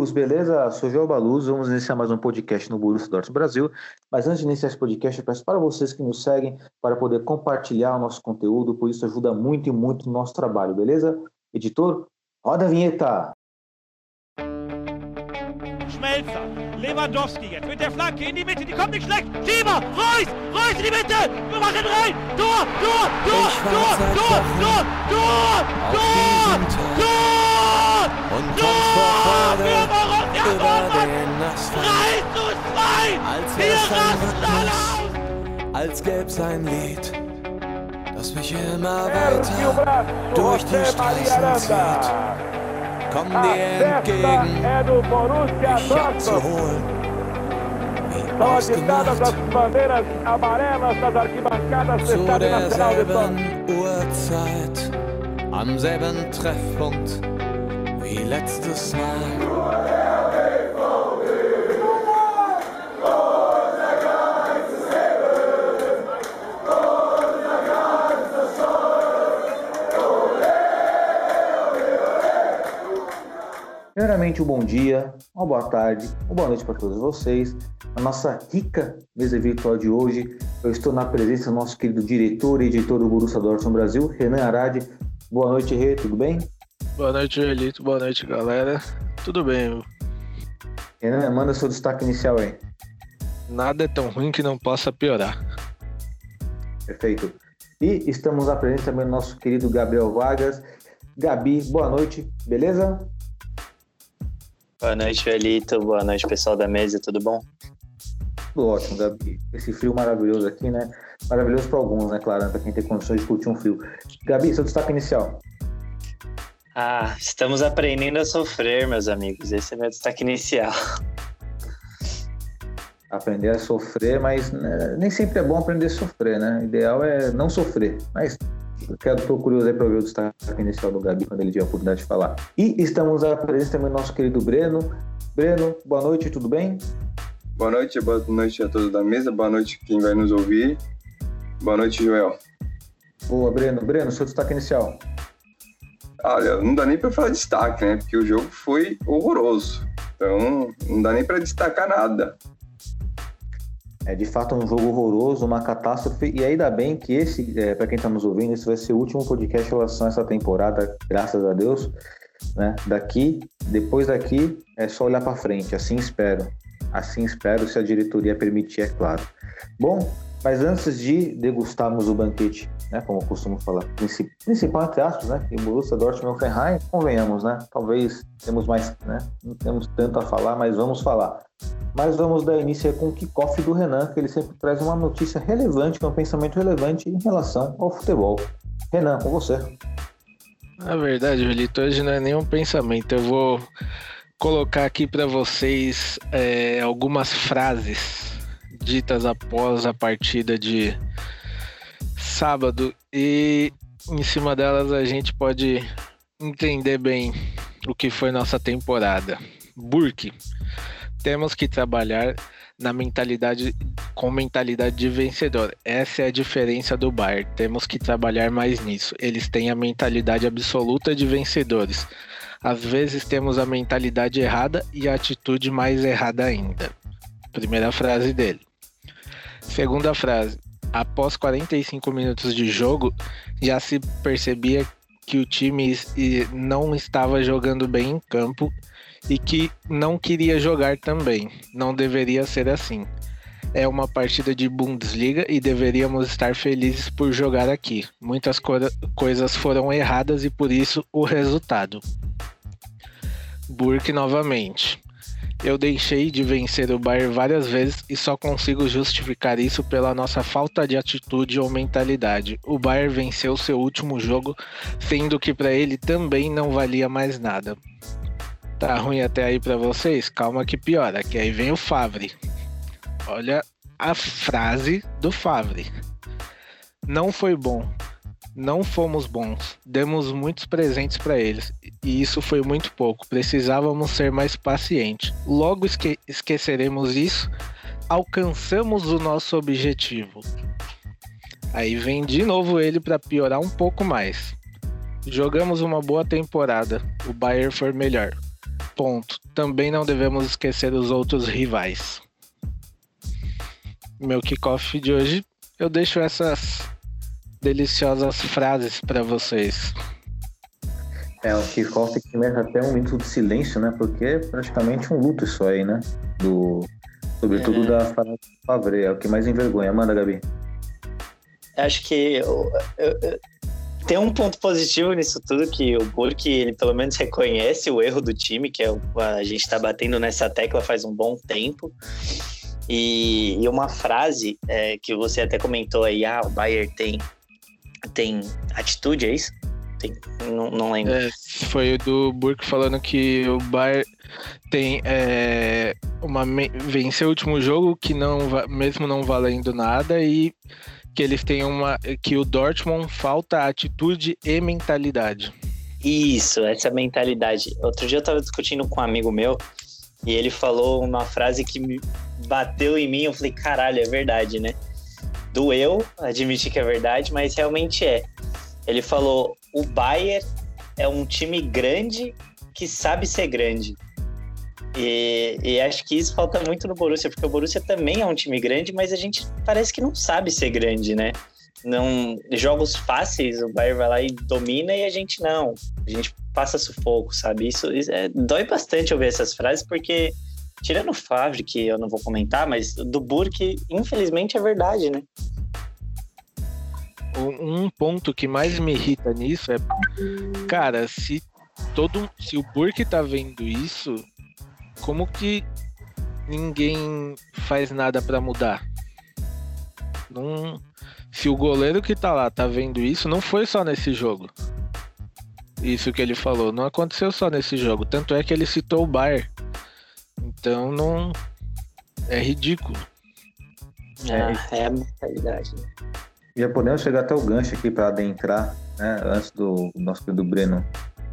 amigos, beleza? Sou João Baluz, vamos iniciar mais um podcast no Borussia Dortmund Brasil. Mas antes de iniciar esse podcast, eu peço para vocês que nos seguem para poder compartilhar o nosso conteúdo, por isso ajuda muito e muito no nosso trabalho, beleza? Editor, roda a vinheta! Schmelzer, Lewandowski jetzt mit der Flanke in die Mitte, die kommt nicht schlecht. Schieber, Reus, Reus in die Mitte, wir machen rein. Tor, Tor, Tor, Tor, Tor, Tor, Tor, Tor, Tor, Tor! Und Tor für Borussia Dortmund! 3 zu 2! Als Wir rasten alle aus! Als gäb's ein Lied, das mich immer weiter durch die Straßen zieht. Komm dir entgegen, ich abzuholen. zu ausgemacht, zu derselben Uhrzeit, am selben Treffpunkt wie letztes Mal. Primeiramente, um bom dia, uma boa tarde, uma boa noite para todos vocês. A nossa rica mesa virtual de hoje, eu estou na presença do nosso querido diretor e editor do Borussia Dortmund Brasil, Renan Arade. Boa noite, Rê, tudo bem? Boa noite, Elito. Boa noite, galera. Tudo bem, meu. Renan, manda seu destaque inicial aí. nada é tão ruim que não possa piorar. Perfeito. E estamos na presença também do nosso querido Gabriel Vargas. Gabi, boa noite, beleza? Boa noite, Elito. Boa noite, pessoal da mesa. Tudo bom? Tudo ótimo, Gabi. Esse frio maravilhoso aqui, né? Maravilhoso para alguns, né, claro, para quem tem condições de curtir um frio. Gabi, seu destaque inicial. Ah, estamos aprendendo a sofrer, meus amigos. Esse é meu destaque inicial. Aprender a sofrer, mas né, nem sempre é bom aprender a sofrer, né? O ideal é não sofrer. Mas eu quero, tô curioso aí para ver o destaque inicial do Gabi quando ele tiver a oportunidade de falar. E estamos à presença também do nosso querido Breno. Breno, boa noite, tudo bem? Boa noite, boa noite a todos da mesa, boa noite quem vai nos ouvir. Boa noite, Joel. Boa, Breno. Breno, seu destaque inicial. Olha, não dá nem para falar destaque, né? Porque o jogo foi horroroso. Então, não dá nem para destacar nada. É de fato um jogo horroroso, uma catástrofe. E ainda bem que esse, é, para quem está nos ouvindo, esse vai ser o último podcast em relação a essa temporada, graças a Deus. Né? Daqui, depois daqui, é só olhar para frente. Assim espero. Assim espero, se a diretoria permitir, é claro. Bom, mas antes de degustarmos o banquete, né, como eu costumo falar, princip- principal entre aspas, né, que Borussia Dortmund e o Ferrari, convenhamos, né, talvez temos mais, né, não temos tanto a falar, mas vamos falar. Mas vamos dar início com o kickoff do Renan, que ele sempre traz uma notícia relevante, um pensamento relevante em relação ao futebol. Renan, com você. Na verdade, Elito, hoje não é nenhum pensamento. Eu vou colocar aqui para vocês é, algumas frases ditas após a partida de sábado e em cima delas a gente pode entender bem o que foi nossa temporada. Burke, temos que trabalhar na mentalidade com mentalidade de vencedor. Essa é a diferença do Bayern. Temos que trabalhar mais nisso. Eles têm a mentalidade absoluta de vencedores. Às vezes temos a mentalidade errada e a atitude mais errada ainda. Primeira frase dele. Segunda frase. Após 45 minutos de jogo, já se percebia que o time não estava jogando bem em campo e que não queria jogar também. Não deveria ser assim. É uma partida de Bundesliga e deveríamos estar felizes por jogar aqui. Muitas co- coisas foram erradas e por isso o resultado. Burke novamente. Eu deixei de vencer o Bayern várias vezes e só consigo justificar isso pela nossa falta de atitude ou mentalidade. O Bayern venceu seu último jogo, sendo que para ele também não valia mais nada. Tá ruim até aí para vocês? Calma que piora, que aí vem o Favre. Olha a frase do Favre. Não foi bom. Não fomos bons. Demos muitos presentes para eles e isso foi muito pouco. Precisávamos ser mais pacientes. Logo esque esqueceremos isso. Alcançamos o nosso objetivo. Aí vem de novo ele para piorar um pouco mais. Jogamos uma boa temporada. O Bayern foi melhor. ponto. Também não devemos esquecer os outros rivais. Meu kickoff de hoje, eu deixo essas deliciosas frases para vocês. É, o kickoff que merece até um minuto de silêncio, né? Porque é praticamente um luto isso aí, né? Do, sobretudo É. da frase do Favre, é o que mais envergonha. Manda, Gabi. Acho que eu- eu- eu- tem um ponto positivo nisso tudo, que o Burke, ele pelo menos reconhece o erro do time, que é o, a gente tá batendo nessa tecla faz um bom tempo. E, e uma frase é, que você até comentou aí, ah, o Bayern tem, tem atitude, é isso? Tem, não, não lembro. É, foi o do Burke falando que o Bayern tem é, uma venceu o último jogo que não mesmo não valendo nada e que eles têm uma que o Dortmund falta atitude e mentalidade. Isso, essa mentalidade. Outro dia eu tava discutindo com um amigo meu e ele falou uma frase que me bateu em mim. Eu falei, caralho, é verdade, né? Doeu admitir que é verdade, mas realmente é. Ele falou: o Bayern é um time grande que sabe ser grande. E, e acho que isso falta muito no Borussia, porque o Borussia também é um time grande, mas a gente parece que não sabe ser grande, né? Não, jogos fáceis, o Bayern vai lá e domina e a gente não. A gente passa sufoco, sabe? Isso, isso é, dói bastante ouvir essas frases, porque, tirando o Favre, que eu não vou comentar, mas do Burke, infelizmente é verdade, né? Um ponto que mais me irrita nisso é, cara, se todo se o Burke tá vendo isso, como que ninguém faz nada pra mudar? Não, se o goleiro que tá lá tá vendo isso, não foi só nesse jogo. Isso que ele falou, não aconteceu só nesse jogo, tanto é que ele citou o Bayern. Então não é ridículo. Ah, é a mentalidade. né? Já podemos chegar até o gancho aqui para adentrar, né? Antes do nosso querido Breno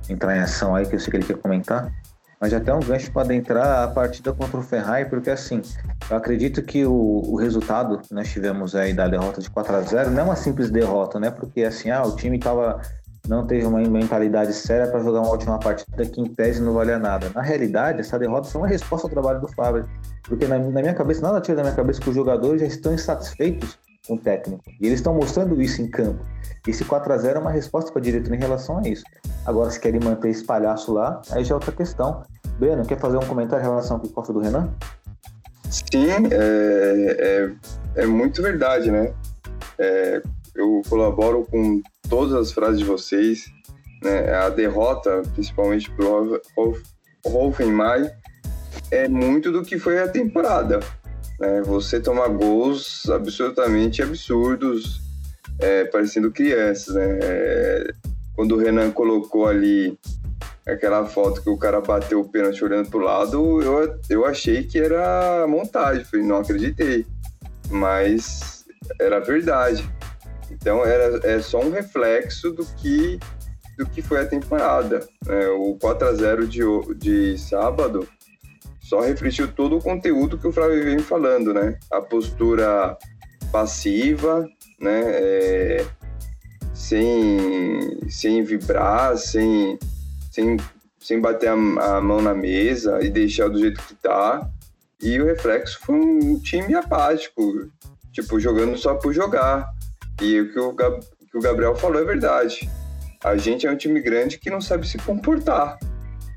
entrar em ação aí, que eu sei que ele quer comentar. Mas já tem um gancho para adentrar a partida contra o Ferrari, porque assim, eu acredito que o, o resultado que nós tivemos aí da derrota de 4 a 0 não é uma simples derrota, né? Porque assim, ah, o time tava, não teve uma mentalidade séria para jogar uma última partida que em tese não valia nada. Na realidade, essa derrota foi uma resposta ao trabalho do Fábio. Porque na, minha cabeça, nada tira da minha cabeça que os jogadores já estão insatisfeitos com o técnico. E eles estão mostrando isso em campo. Esse 4 a 0 é uma resposta para a diretoria em relação a isso. Agora, se querem manter esse palhaço lá, aí já é outra questão. Breno, quer fazer um comentário em relação ao kickoff do Renan? Sim, é, é, é muito verdade, né? É, eu colaboro com todas as frases de vocês. Né? A derrota, principalmente pro Hof- Hoffenheim, é muito do que foi a temporada. Né? Você tomar gols absolutamente absurdos, é, parecendo crianças, né? É, quando o Renan colocou ali aquela foto que o cara bateu o pênalti olhando pro lado, eu, eu achei que era montagem, não acreditei. Mas era verdade. Então era, é só um reflexo do que, do que foi a temporada. né? o 4 a 0 de, de sábado só refletiu todo o conteúdo que o Flávio vem falando, né? A postura passiva, né? É, sem, sem vibrar, sem, sem, sem bater a, a mão na mesa e deixar do jeito que tá. E o reflexo foi um time apático, tipo, jogando só por jogar. E o que o, Gab- que o Gabriel falou é verdade. A gente é um time grande que não sabe se comportar.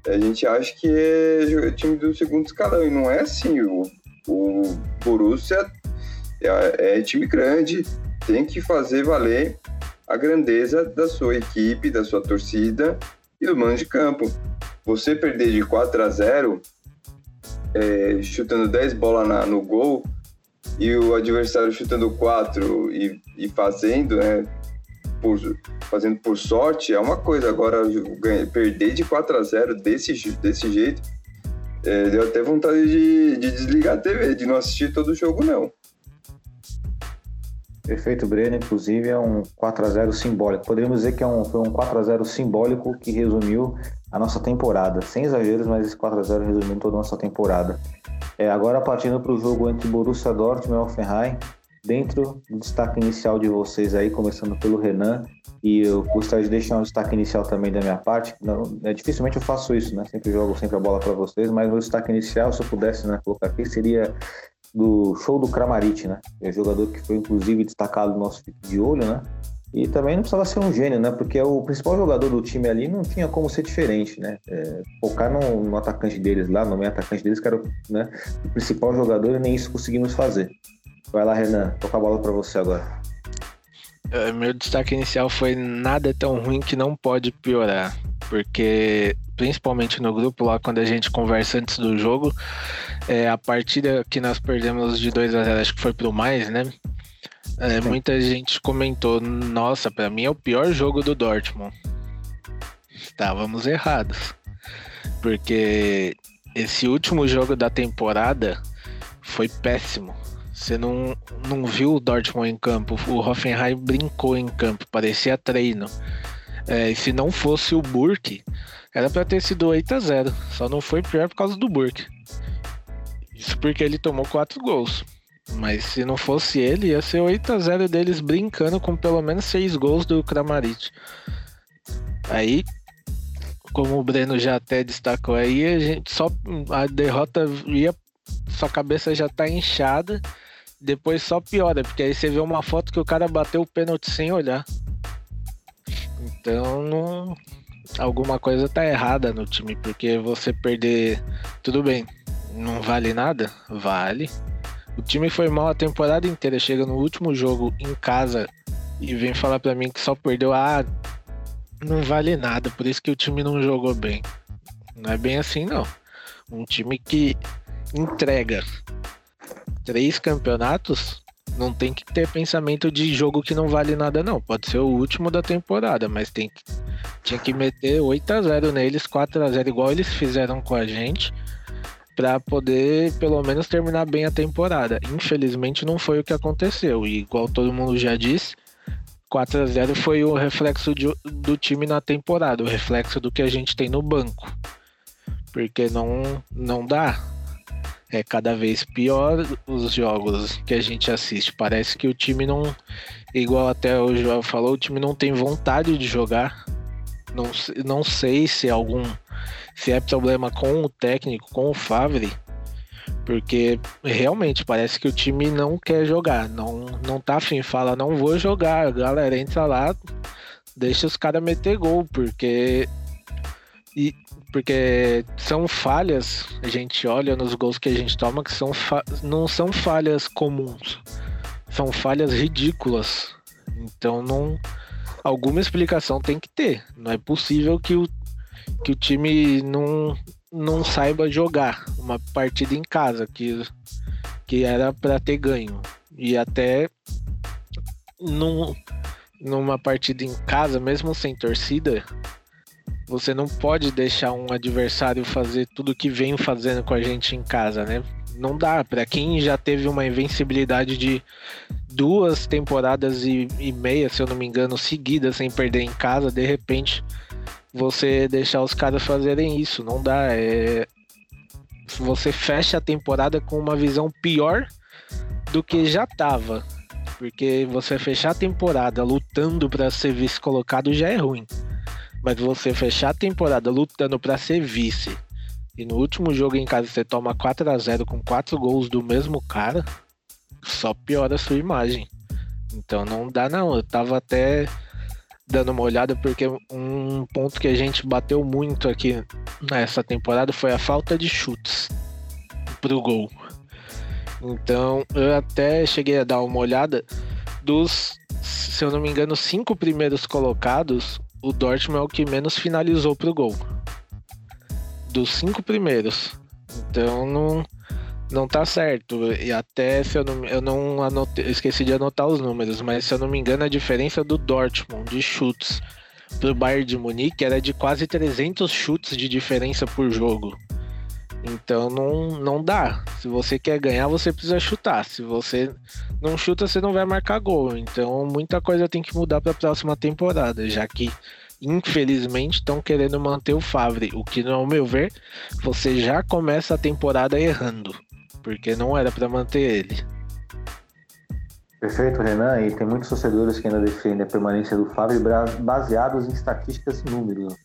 A gente acha que é jo- time do segundo escalão, e não é assim. O, o Borussia é, é time grande, tem que fazer valer a grandeza da sua equipe, da sua torcida e do mano de campo. Você perder de 4 a 0, é, chutando 10 bolas no gol, e o adversário chutando 4 e, e fazendo, né, por, fazendo por sorte, é uma coisa. Agora, ganhar- perder de 4 a 0 desse, desse jeito, é, deu até vontade de, de desligar a TV, de não assistir todo o jogo, não. Perfeito, Breno. Inclusive, é um 4 a 0 simbólico. Poderíamos dizer que é um, foi um 4 a 0 simbólico que resumiu a nossa temporada. Sem exageros, mas esse 4 a 0 resumiu toda a nossa temporada. É, agora, partindo para o jogo entre Borussia Dortmund e Hoffenheim, dentro do destaque inicial de vocês aí, começando pelo Renan, e eu gostaria de deixar um destaque inicial também da minha parte. Não, é, dificilmente eu faço isso, né? Sempre jogo sempre a bola para vocês, mas o destaque inicial, se eu pudesse né, colocar aqui, seria do show do Kramaric, né? É um jogador que foi inclusive destacado no nosso de olho, né? E também não precisava ser um gênio, né? Porque o principal jogador do time ali não tinha como ser diferente, né? É, focar no, no, atacante deles lá, no meio atacante deles, que era né, o principal jogador, e nem isso conseguimos fazer. Vai lá, Renan, toca a bola para você agora. É, meu destaque inicial foi nada tão ruim que não pode piorar. Porque, principalmente no grupo lá, quando a gente conversa antes do jogo, é, a partida que nós perdemos de 2 a 0 acho que foi pro mais, né? É, muita gente comentou, nossa, para mim é o pior jogo do Dortmund. Estávamos errados. Porque esse último jogo da temporada foi péssimo. Você não, não viu o Dortmund em campo. O Hoffenheim brincou em campo, parecia treino. É, e se não fosse o Burke, era para ter sido 8 a 0 Só não foi pior por causa do Burke. Isso porque ele tomou quatro gols. Mas se não fosse ele, ia ser 8 a 0 deles brincando com pelo menos 6 gols do Kramaric. Aí, como o Breno já até destacou aí, a gente só a derrota ia sua cabeça já tá inchada, depois só piora, porque aí você vê uma foto que o cara bateu o pênalti sem olhar. Então, não alguma coisa tá errada no time, porque você perder tudo bem, não vale nada? Vale. O time foi mal a temporada inteira, chega no último jogo em casa e vem falar para mim que só perdeu. Ah, não vale nada, por isso que o time não jogou bem. Não é bem assim, não. Um time que entrega três campeonatos não tem que ter pensamento de jogo que não vale nada, não. Pode ser o último da temporada, mas tem que, tinha que meter 8 a 0 neles, 4 a 0 igual eles fizeram com a gente para poder pelo menos terminar bem a temporada. Infelizmente não foi o que aconteceu. E igual todo mundo já disse, 4 a 0 foi o reflexo de, do time na temporada, o reflexo do que a gente tem no banco. Porque não não dá. É cada vez pior os jogos que a gente assiste. Parece que o time não, igual até o João falou, o time não tem vontade de jogar. Não, não sei se algum se é problema com o técnico, com o Favre, porque realmente parece que o time não quer jogar, não, não tá afim, fala, não vou jogar, galera, entra lá, deixa os caras meter gol, porque. E, porque são falhas, a gente olha nos gols que a gente toma, que são não são falhas comuns, são falhas ridículas. Então não. Alguma explicação tem que ter. Não é possível que o que o time não, não saiba jogar uma partida em casa, que, que era para ter ganho. E até num, numa partida em casa, mesmo sem torcida, você não pode deixar um adversário fazer tudo que vem fazendo com a gente em casa, né? Não dá. Para quem já teve uma invencibilidade de duas temporadas e, e meia, se eu não me engano, seguidas sem perder em casa, de repente você deixar os caras fazerem isso. Não dá. É... Você fecha a temporada com uma visão pior do que já tava. Porque você fechar a temporada lutando para ser vice colocado já é ruim. Mas você fechar a temporada lutando para ser vice e no último jogo em casa você toma 4 a 0 com quatro gols do mesmo cara, só piora a sua imagem. Então não dá não. Eu tava até dando uma olhada, porque um ponto que a gente bateu muito aqui nessa temporada foi a falta de chutes pro gol. Então eu até cheguei a dar uma olhada dos, se eu não me engano, cinco primeiros colocados, o Dortmund é o que menos finalizou pro gol. Dos cinco primeiros. Então não não tá certo. E até se eu não, eu não anotei, eu esqueci de anotar os números, mas se eu não me engano, a diferença do Dortmund de chutes pro Bayern de Munique era de quase 300 chutes de diferença por jogo. Então não, não dá. Se você quer ganhar, você precisa chutar. Se você não chuta, você não vai marcar gol. Então muita coisa tem que mudar para a próxima temporada, já que infelizmente estão querendo manter o Favre, o que, ao meu ver, você já começa a temporada errando porque não era para manter ele. Perfeito, Renan. E tem muitos torcedores que ainda defendem a permanência do Fábio baseados em estatísticas e números.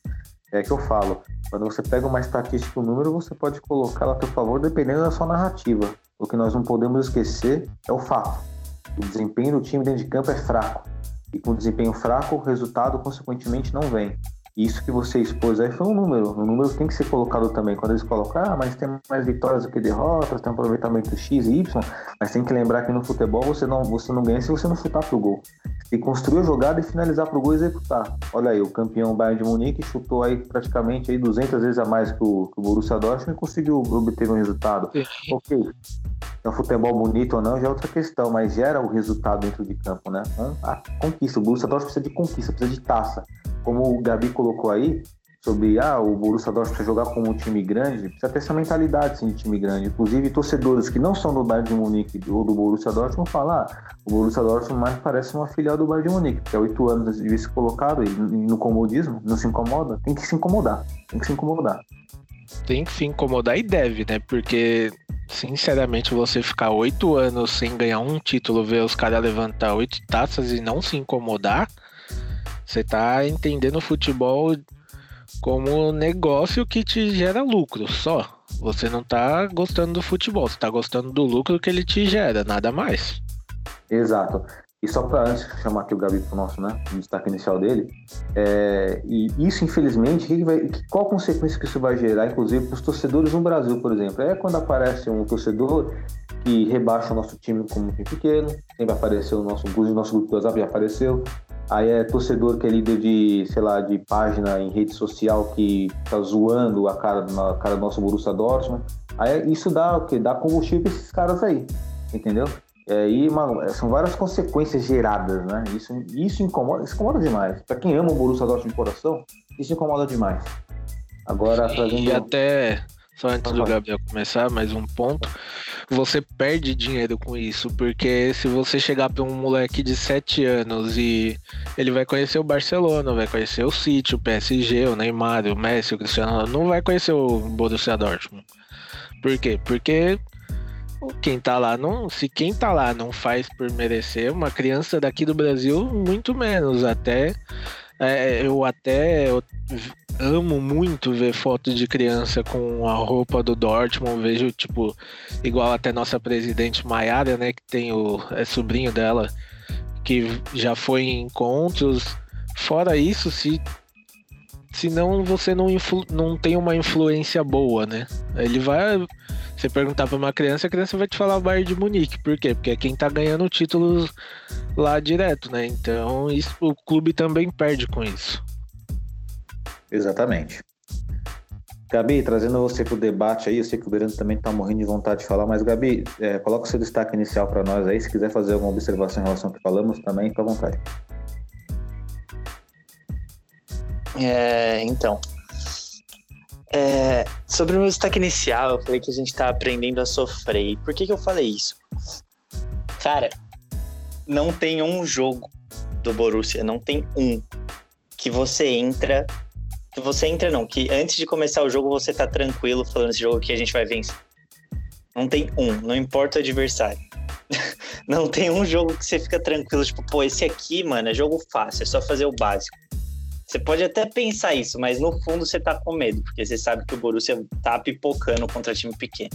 É que eu falo. Quando você pega uma estatística e um número, você pode colocá-la a seu favor dependendo da sua narrativa. O que nós não podemos esquecer é o fato. O desempenho do time dentro de campo é fraco. E com desempenho fraco, o resultado, consequentemente, não vem. Isso que você expôs aí foi um número. O número tem que ser colocado também. Quando eles colocam, ah, mas tem mais vitórias do que derrotas, tem um aproveitamento X e Y, mas tem que lembrar que no futebol você não, você não ganha se você não chutar pro gol. Que construir a jogada e finalizar pro gol e executar. Olha aí, o campeão Bayern de Munique chutou aí praticamente aí 200 vezes a mais que o, que o Borussia Dortmund e conseguiu obter um resultado. Ok. É um futebol bonito ou não já é outra questão, mas gera o resultado dentro de campo, né? Então, a conquista. O Borussia Dortmund precisa de conquista, precisa de taça como o Gabi colocou aí, sobre ah, o Borussia Dortmund precisa jogar como um time grande, precisa ter essa mentalidade de time grande. Inclusive, torcedores que não são do Bayern de Munique ou do Borussia Dortmund vão ah, o Borussia Dortmund mais parece uma filial do Bayern de Munique, porque há oito anos de vice colocado e no comodismo, não se incomoda, tem que se incomodar, tem que se incomodar. Tem que se incomodar e deve, né? Porque, sinceramente, você ficar oito anos sem ganhar um título, ver os caras levantar oito taças e não se incomodar, você tá entendendo o futebol como negócio que te gera lucro só. Você não tá gostando do futebol, você tá gostando do lucro que ele te gera, nada mais. Exato. E só para antes chamar aqui o Gabi para o nosso né, destaque inicial dele, é, e isso infelizmente, que vai, qual consequência que isso vai gerar, inclusive para os torcedores no Brasil, por exemplo? É quando aparece um torcedor que rebaixa o nosso time como um time pequeno, sempre apareceu o nosso, inclusive o nosso grupo do WhatsApp já apareceu, Aí é torcedor que é líder de, sei lá, de página em rede social que tá zoando a cara, a cara do nosso Borussia Dortmund. Aí isso dá o quê? Dá combustível pra esses caras aí, entendeu? E aí, mano, são várias consequências geradas, né? Isso, isso incomoda, isso incomoda demais. Pra quem ama o Borussia Dortmund de coração, isso incomoda demais. Agora, trazendo... E até, só antes do Gabriel começar, mais um ponto você perde dinheiro com isso, porque se você chegar para um moleque de 7 anos e ele vai conhecer o Barcelona, vai conhecer o City, o PSG, o Neymar, o Messi, o Cristiano, não vai conhecer o Borussia Dortmund. Por quê? Porque quem tá lá não, se quem tá lá não faz por merecer, uma criança daqui do Brasil muito menos, até é, eu até eu amo muito ver fotos de criança com a roupa do Dortmund. Vejo, tipo, igual até nossa presidente Maiara, né? Que tem o. É sobrinho dela, que já foi em encontros. Fora isso, se. Se não, você não, não tem uma influência boa, né? Ele vai. Você perguntar pra uma criança, a criança vai te falar o Bayern de Munique. Por quê? Porque é quem tá ganhando títulos lá direto, né? Então isso, o clube também perde com isso. Exatamente. Gabi, trazendo você para o debate aí, eu sei que o Berando também está morrendo de vontade de falar, mas Gabi, é, coloca o seu destaque inicial para nós aí, se quiser fazer alguma observação em relação ao que falamos também, fica à vontade. É, então, é, sobre o meu destaque inicial, eu falei que a gente está aprendendo a sofrer. Por que, que eu falei isso? Cara, não tem um jogo do Borussia, não tem um que você entra que você entra, não, que antes de começar o jogo você tá tranquilo falando esse jogo aqui a gente vai vencer. Não tem um, não importa o adversário. não tem um jogo que você fica tranquilo, tipo, pô, esse aqui, mano, é jogo fácil, é só fazer o básico. Você pode até pensar isso, mas no fundo você tá com medo, porque você sabe que o Borussia tá pipocando contra time pequeno.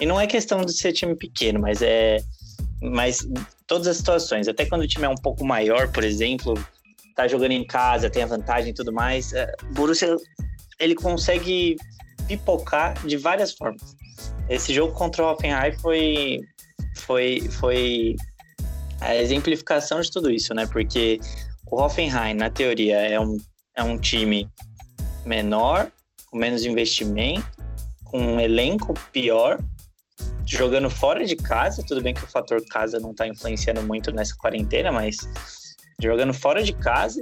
E não é questão de ser time pequeno, mas é. Mas todas as situações, até quando o time é um pouco maior, por exemplo, tá jogando em casa, tem a vantagem e tudo mais. É, o Borussia, ele consegue pipocar de várias formas. Esse jogo contra o Hoffenheim foi, foi, foi a exemplificação de tudo isso, né? Porque o Hoffenheim, na teoria, é um, é um time menor, com menos investimento, com um elenco pior, jogando fora de casa. Tudo bem que o fator casa não está influenciando muito nessa quarentena, mas jogando fora de casa.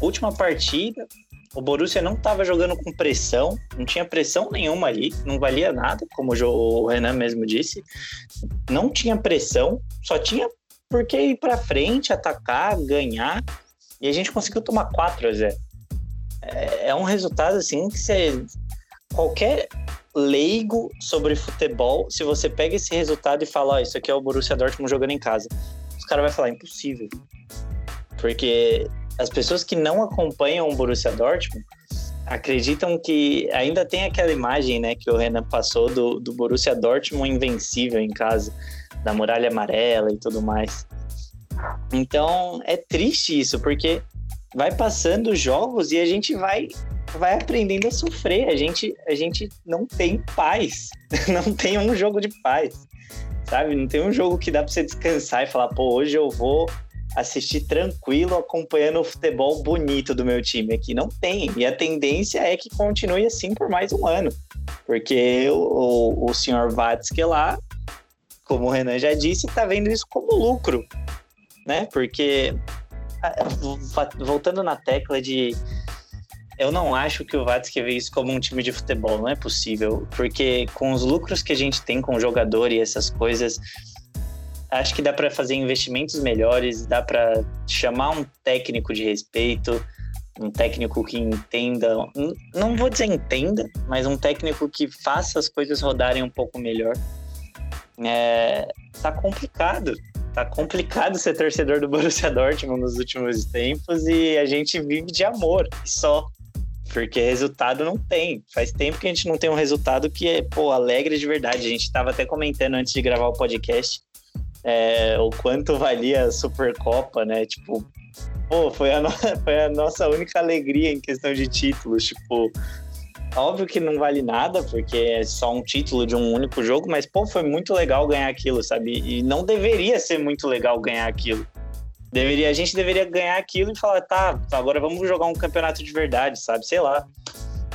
Última partida, o Borussia não estava jogando com pressão, não tinha pressão nenhuma ali, não valia nada, como o Renan mesmo disse. Não tinha pressão, só tinha porque ir para frente, atacar, ganhar. E a gente conseguiu tomar 4 a 0. É, é um resultado assim que você. Qualquer leigo sobre futebol, se você pega esse resultado e fala, ó, oh, isso aqui é o Borussia Dortmund jogando em casa, os caras vão falar impossível. Porque as pessoas que não acompanham o Borussia Dortmund acreditam que ainda tem aquela imagem, né, que o Renan passou do, do Borussia Dortmund invencível em casa, da muralha amarela e tudo mais. Então é triste isso, porque vai passando os jogos e a gente vai vai aprendendo a sofrer. A gente a gente não tem paz, não tem um jogo de paz, sabe? Não tem um jogo que dá para você descansar e falar, pô, hoje eu vou assistir tranquilo, acompanhando o futebol bonito do meu time aqui. Não tem. E a tendência é que continue assim por mais um ano. Porque o, o, senhor Vatsky lá, como o Renan já disse, está vendo isso como lucro. Né? Porque, voltando na tecla de. Eu não acho que o Vatsky vê isso como um time de futebol, não é possível. Porque com os lucros que a gente tem com o jogador e essas coisas, acho que dá para fazer investimentos melhores, dá para chamar um técnico de respeito, um técnico que entenda, não vou dizer entenda, mas um técnico que faça as coisas rodarem um pouco melhor. É, tá complicado. Tá complicado ser torcedor do Borussia Dortmund nos últimos tempos e a gente vive de amor só. Porque resultado não tem. Faz tempo que a gente não tem um resultado que é, pô, alegre de verdade. A gente tava até comentando antes de gravar o podcast é, o quanto valia a Supercopa, né? Tipo, pô, foi a, no... foi a nossa única alegria em questão de títulos. Tipo, óbvio que não vale nada, porque é só um título de um único jogo, mas, pô, foi muito legal ganhar aquilo, sabe? E não deveria ser muito legal ganhar aquilo. Deveria, a gente deveria ganhar aquilo e falar, tá, agora vamos jogar um campeonato de verdade, sabe? Sei lá.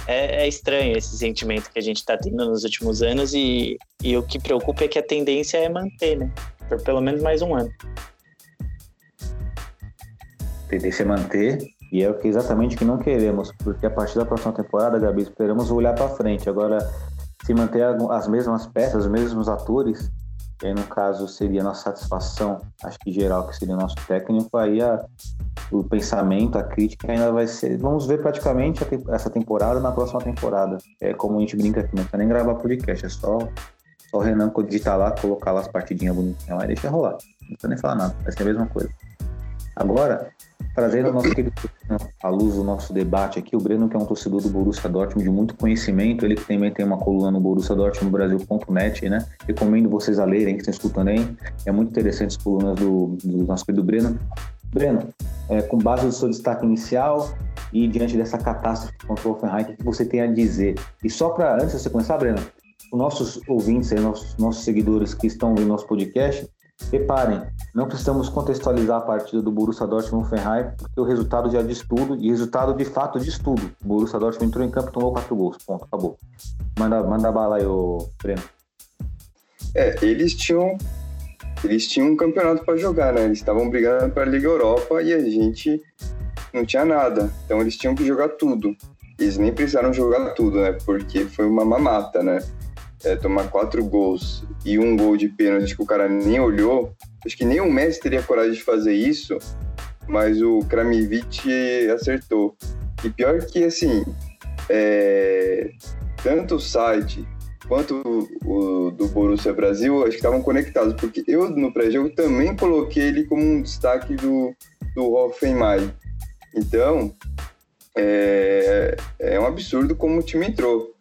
É, é, estranho esse sentimento que a gente está tendo nos últimos anos e, e o que preocupa é que a tendência é manter, né? por pelo menos mais um ano. Tendência é manter, e é o que exatamente não queremos, porque a partir da próxima temporada, Gabi, esperamos olhar para frente. Agora, se manter as mesmas peças, os mesmos atores, aí no caso seria nossa satisfação, acho que geral, que seria nosso técnico, aí a, o pensamento, a crítica ainda vai ser. Vamos ver praticamente essa temporada na próxima temporada. É como a gente brinca aqui, não precisa nem gravar podcast, é só só o Renan digitar lá, colocar lá as partidinhas bonitinhas lá e deixa rolar. Não precisa nem falar nada, vai ser a mesma coisa. Agora, trazendo o nosso querido à luz do nosso debate aqui, o Breno, que é um torcedor do Borussia Dortmund de muito conhecimento, ele que também tem uma coluna no Borussia Dortmund Brasil.net, né? Recomendo vocês a lerem, que estão escutando aí. É muito interessante as colunas do, do nosso querido Breno. Breno, é, com base no seu destaque inicial e diante dessa catástrofe contra o Offenheim, o que você tem a dizer? E só para, antes de você começar, Breno, os nossos ouvintes, nossos, nossos seguidores que estão ouvindo nosso podcast, reparem, não precisamos contextualizar a partida do Borussia Dortmund Ferrari, porque o resultado já diz tudo, e resultado de fato diz tudo. O Borussia Dortmund entrou em campo e tomou quatro gols. Ponto, acabou. Manda, manda bala aí, ô Breno. É, eles tinham eles tinham um campeonato para jogar, né? Eles estavam brigando para a Liga Europa e a gente não tinha nada. Então eles tinham que jogar tudo. Eles nem precisaram jogar tudo, né? Porque foi uma mamata, né? É, tomar quatro gols e um gol de pênalti que o cara nem olhou, acho que nem o Messi teria coragem de fazer isso, mas o Kramivich acertou. E pior que, assim, é, tanto o site quanto o do Borussia Brasil, acho que estavam conectados, porque eu no pré-jogo também coloquei ele como um destaque do, do Hoffenheim. Então, é, é um absurdo como o time entrou.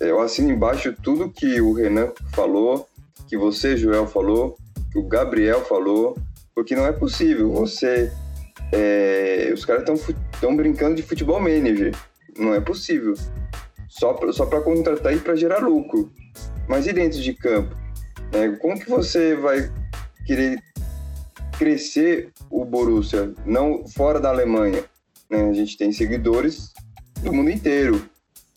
Eu assino embaixo tudo que o Renan falou, que você, Joel, falou, que o Gabriel falou, porque não é possível. Você. É, os caras estão brincando de futebol manager. Não é possível. Só para só contratar e para gerar lucro. Mas e dentro de campo? É, como que você vai querer crescer o Borussia, não fora da Alemanha? Né? A gente tem seguidores do mundo inteiro,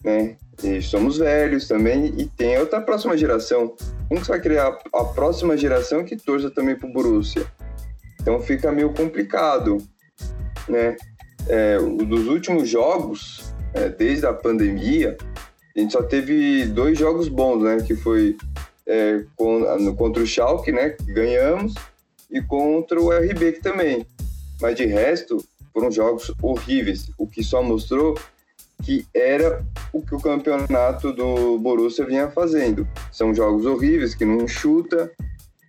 né? E somos velhos também e tem outra próxima geração. Como você vai criar a próxima geração que torça também para o Borussia? Então fica meio complicado, né? É, dos últimos jogos, é, desde a pandemia, a gente só teve dois jogos bons, né? Que foi é, contra o Schalke, né? Que ganhamos, e contra o RB que também. Mas de resto, foram jogos horríveis, o que só mostrou que era o que o campeonato do Borussia vinha fazendo. São jogos horríveis, que não chuta,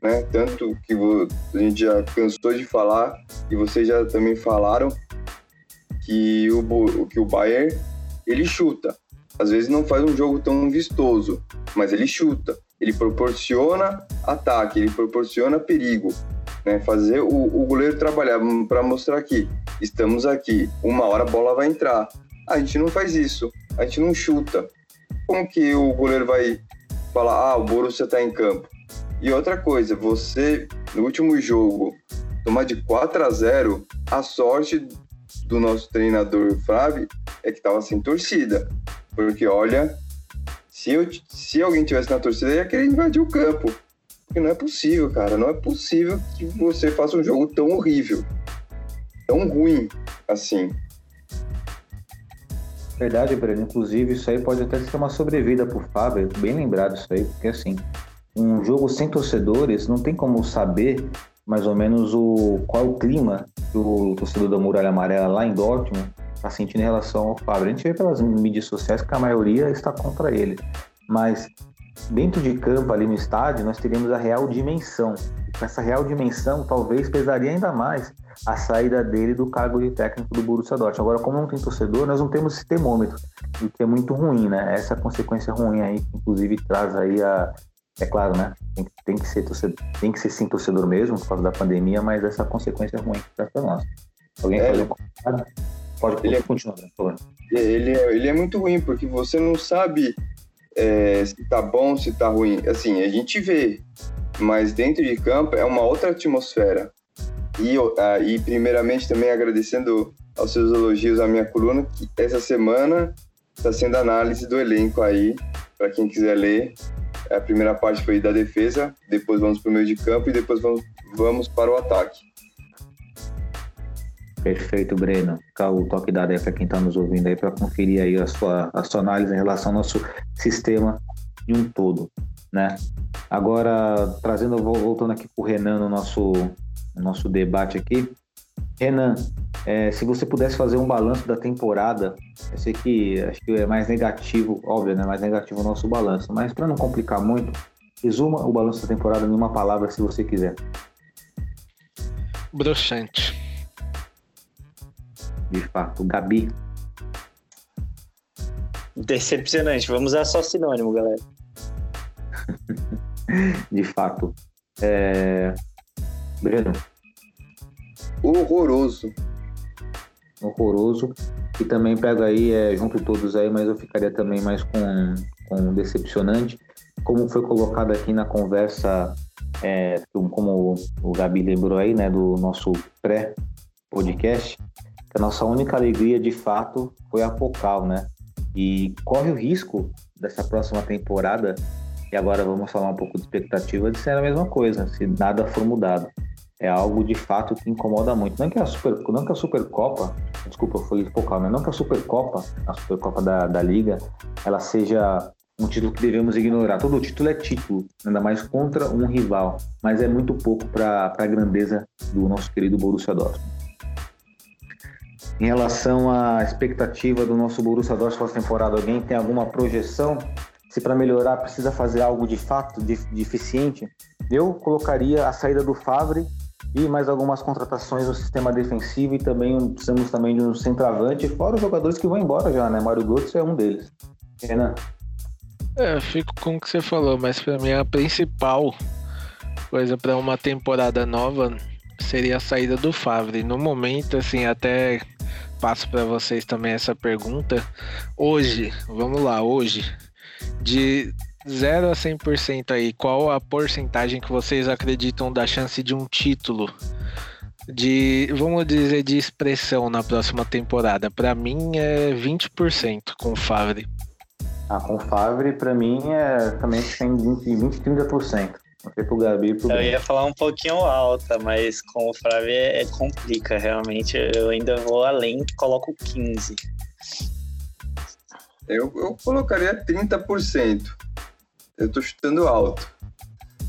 né? Tanto que a gente já cansou de falar e vocês já também falaram que o, que o Bayern ele chuta. Às vezes não faz um jogo tão vistoso, mas ele chuta. Ele proporciona ataque, ele proporciona perigo. Né? Fazer o, o goleiro trabalhar para mostrar que estamos aqui, uma hora a bola vai entrar. A gente não faz isso, a gente não chuta. Como que o goleiro vai falar, ah, o Borussia está em campo? E outra coisa, você, no último jogo, tomar de 4 a 0 a sorte do nosso treinador Flávio é que estava sem torcida. Porque, olha, se, eu, se alguém tivesse na torcida, ia querer invadir o campo. Porque não é possível, cara. Não é possível que você faça um jogo tão horrível. Tão ruim assim. Verdade, Breno. Inclusive, isso aí pode até ser uma sobrevida pro Fábio. Bem lembrado isso aí, porque assim, um jogo sem torcedores, não tem como saber mais ou menos o qual o clima que o torcedor da Muralha Amarela lá em Dortmund está sentindo em relação ao Fábio. A gente vê pelas mídias sociais que a maioria está contra ele, mas dentro de campo ali no estádio nós teríamos a real dimensão. Com essa real dimensão, talvez pesaria ainda mais a saída dele do cargo de técnico do Borussia Dortmund. Agora, como não tem torcedor, nós não temos esse termômetro, o que é muito ruim, né? Essa consequência ruim aí, que inclusive traz aí a é claro, né? Tem, tem, que ser torcedor, tem que ser sim torcedor mesmo por causa da pandemia, mas essa consequência ruim para nós. Alguém é, fazer? Pode ele é, continuar, por. Ele é, ele é muito ruim, porque você não sabe é, se tá bom, se tá ruim. Assim, a gente vê, mas dentro de campo é uma outra atmosfera. E, ah, e primeiramente também agradecendo aos seus elogios à minha coluna, que essa semana está sendo análise do elenco aí, para quem quiser ler. A primeira parte foi da defesa, depois vamos para o meio de campo e depois vamos, vamos para o ataque. Perfeito, Breno. O toque dado aí para quem está nos ouvindo aí para conferir aí a sua, a sua análise em relação ao nosso sistema de um todo, né? Agora, trazendo, voltando aqui para o Renan no nosso, no nosso debate aqui. Renan, é, se você pudesse fazer um balanço da temporada, eu sei que acho que é mais negativo, óbvio, né? Mais negativo o nosso balanço, mas para não complicar muito, resuma o balanço da temporada em uma palavra, se você quiser. Broxante. De fato, Gabi. Decepcionante. Vamos usar só sinônimo, galera. De fato. É... Breno. Horroroso horroroso. E também pego aí, é, junto todos aí, mas eu ficaria também mais com, com decepcionante. Como foi colocado aqui na conversa, é, como o Gabi lembrou aí, né, do nosso pré-podcast, que a nossa única alegria de fato foi a Pocal, né? E corre o risco dessa próxima temporada, e agora vamos falar um pouco de expectativa, de ser a mesma coisa, se nada for mudado é algo de fato que incomoda muito. Não que a, Super, não que a Supercopa, desculpa, foi focal, né? não que a Supercopa, a Supercopa da, da Liga, ela seja um título que devemos ignorar. Todo título é título, ainda mais contra um rival, mas é muito pouco para a grandeza do nosso querido Borussia Dortmund. Em relação à expectativa do nosso Borussia Dortmund para temporada, alguém tem alguma projeção? Se para melhorar precisa fazer algo de fato deficiente, eu colocaria a saída do Favre e mais algumas contratações no sistema defensivo e também precisamos também de um centroavante, fora os jogadores que vão embora já, né? Mário Götze é um deles. Renan? É, eu fico com o que você falou, mas para mim a principal coisa para uma temporada nova seria a saída do Favre. No momento, assim, até passo para vocês também essa pergunta. Hoje, vamos lá, hoje, de 0 a 100% aí, qual a porcentagem que vocês acreditam da chance de um título? De, vamos dizer, de expressão na próxima temporada? Para mim é 20% com o Favre. Ah, com o Favre, para mim, é também tem 20, 20 30%. Não sei pro Gabi pro Eu ia falar um pouquinho alta, mas com o Favre é, é, complica, realmente. Eu ainda vou além, coloco 15%. Eu, eu colocaria 30%. Eu tô chutando alto.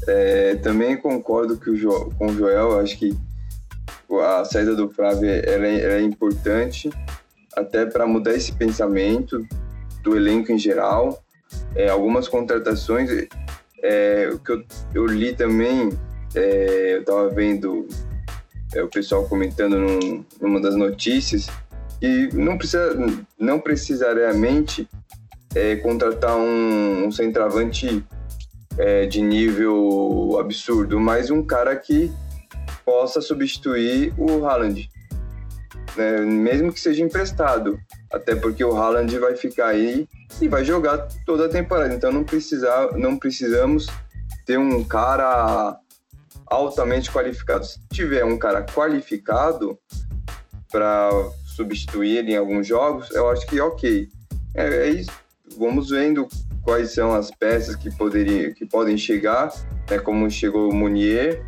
É, também concordo que o jo, com o Joel, acho que a saída do Flávio ela é, ela é importante até para mudar esse pensamento do elenco em geral. É, algumas contratações, é, o que eu, eu, li também é, eu estava vendo é, o pessoal comentando num, numa das notícias que não precisa, não precisariamente é, contratar um, um centroavante é, de nível absurdo, mas um cara que possa substituir o Haaland, né? mesmo que seja emprestado, até porque o Haaland vai ficar aí e vai jogar toda a temporada, então não, precisar, não precisamos ter um cara altamente qualificado. Se tiver um cara qualificado para substituir ele em alguns jogos, eu acho que ok. É, é isso. Vamos vendo quais são as peças que poderiam, que podem chegar, né, como chegou o Munier.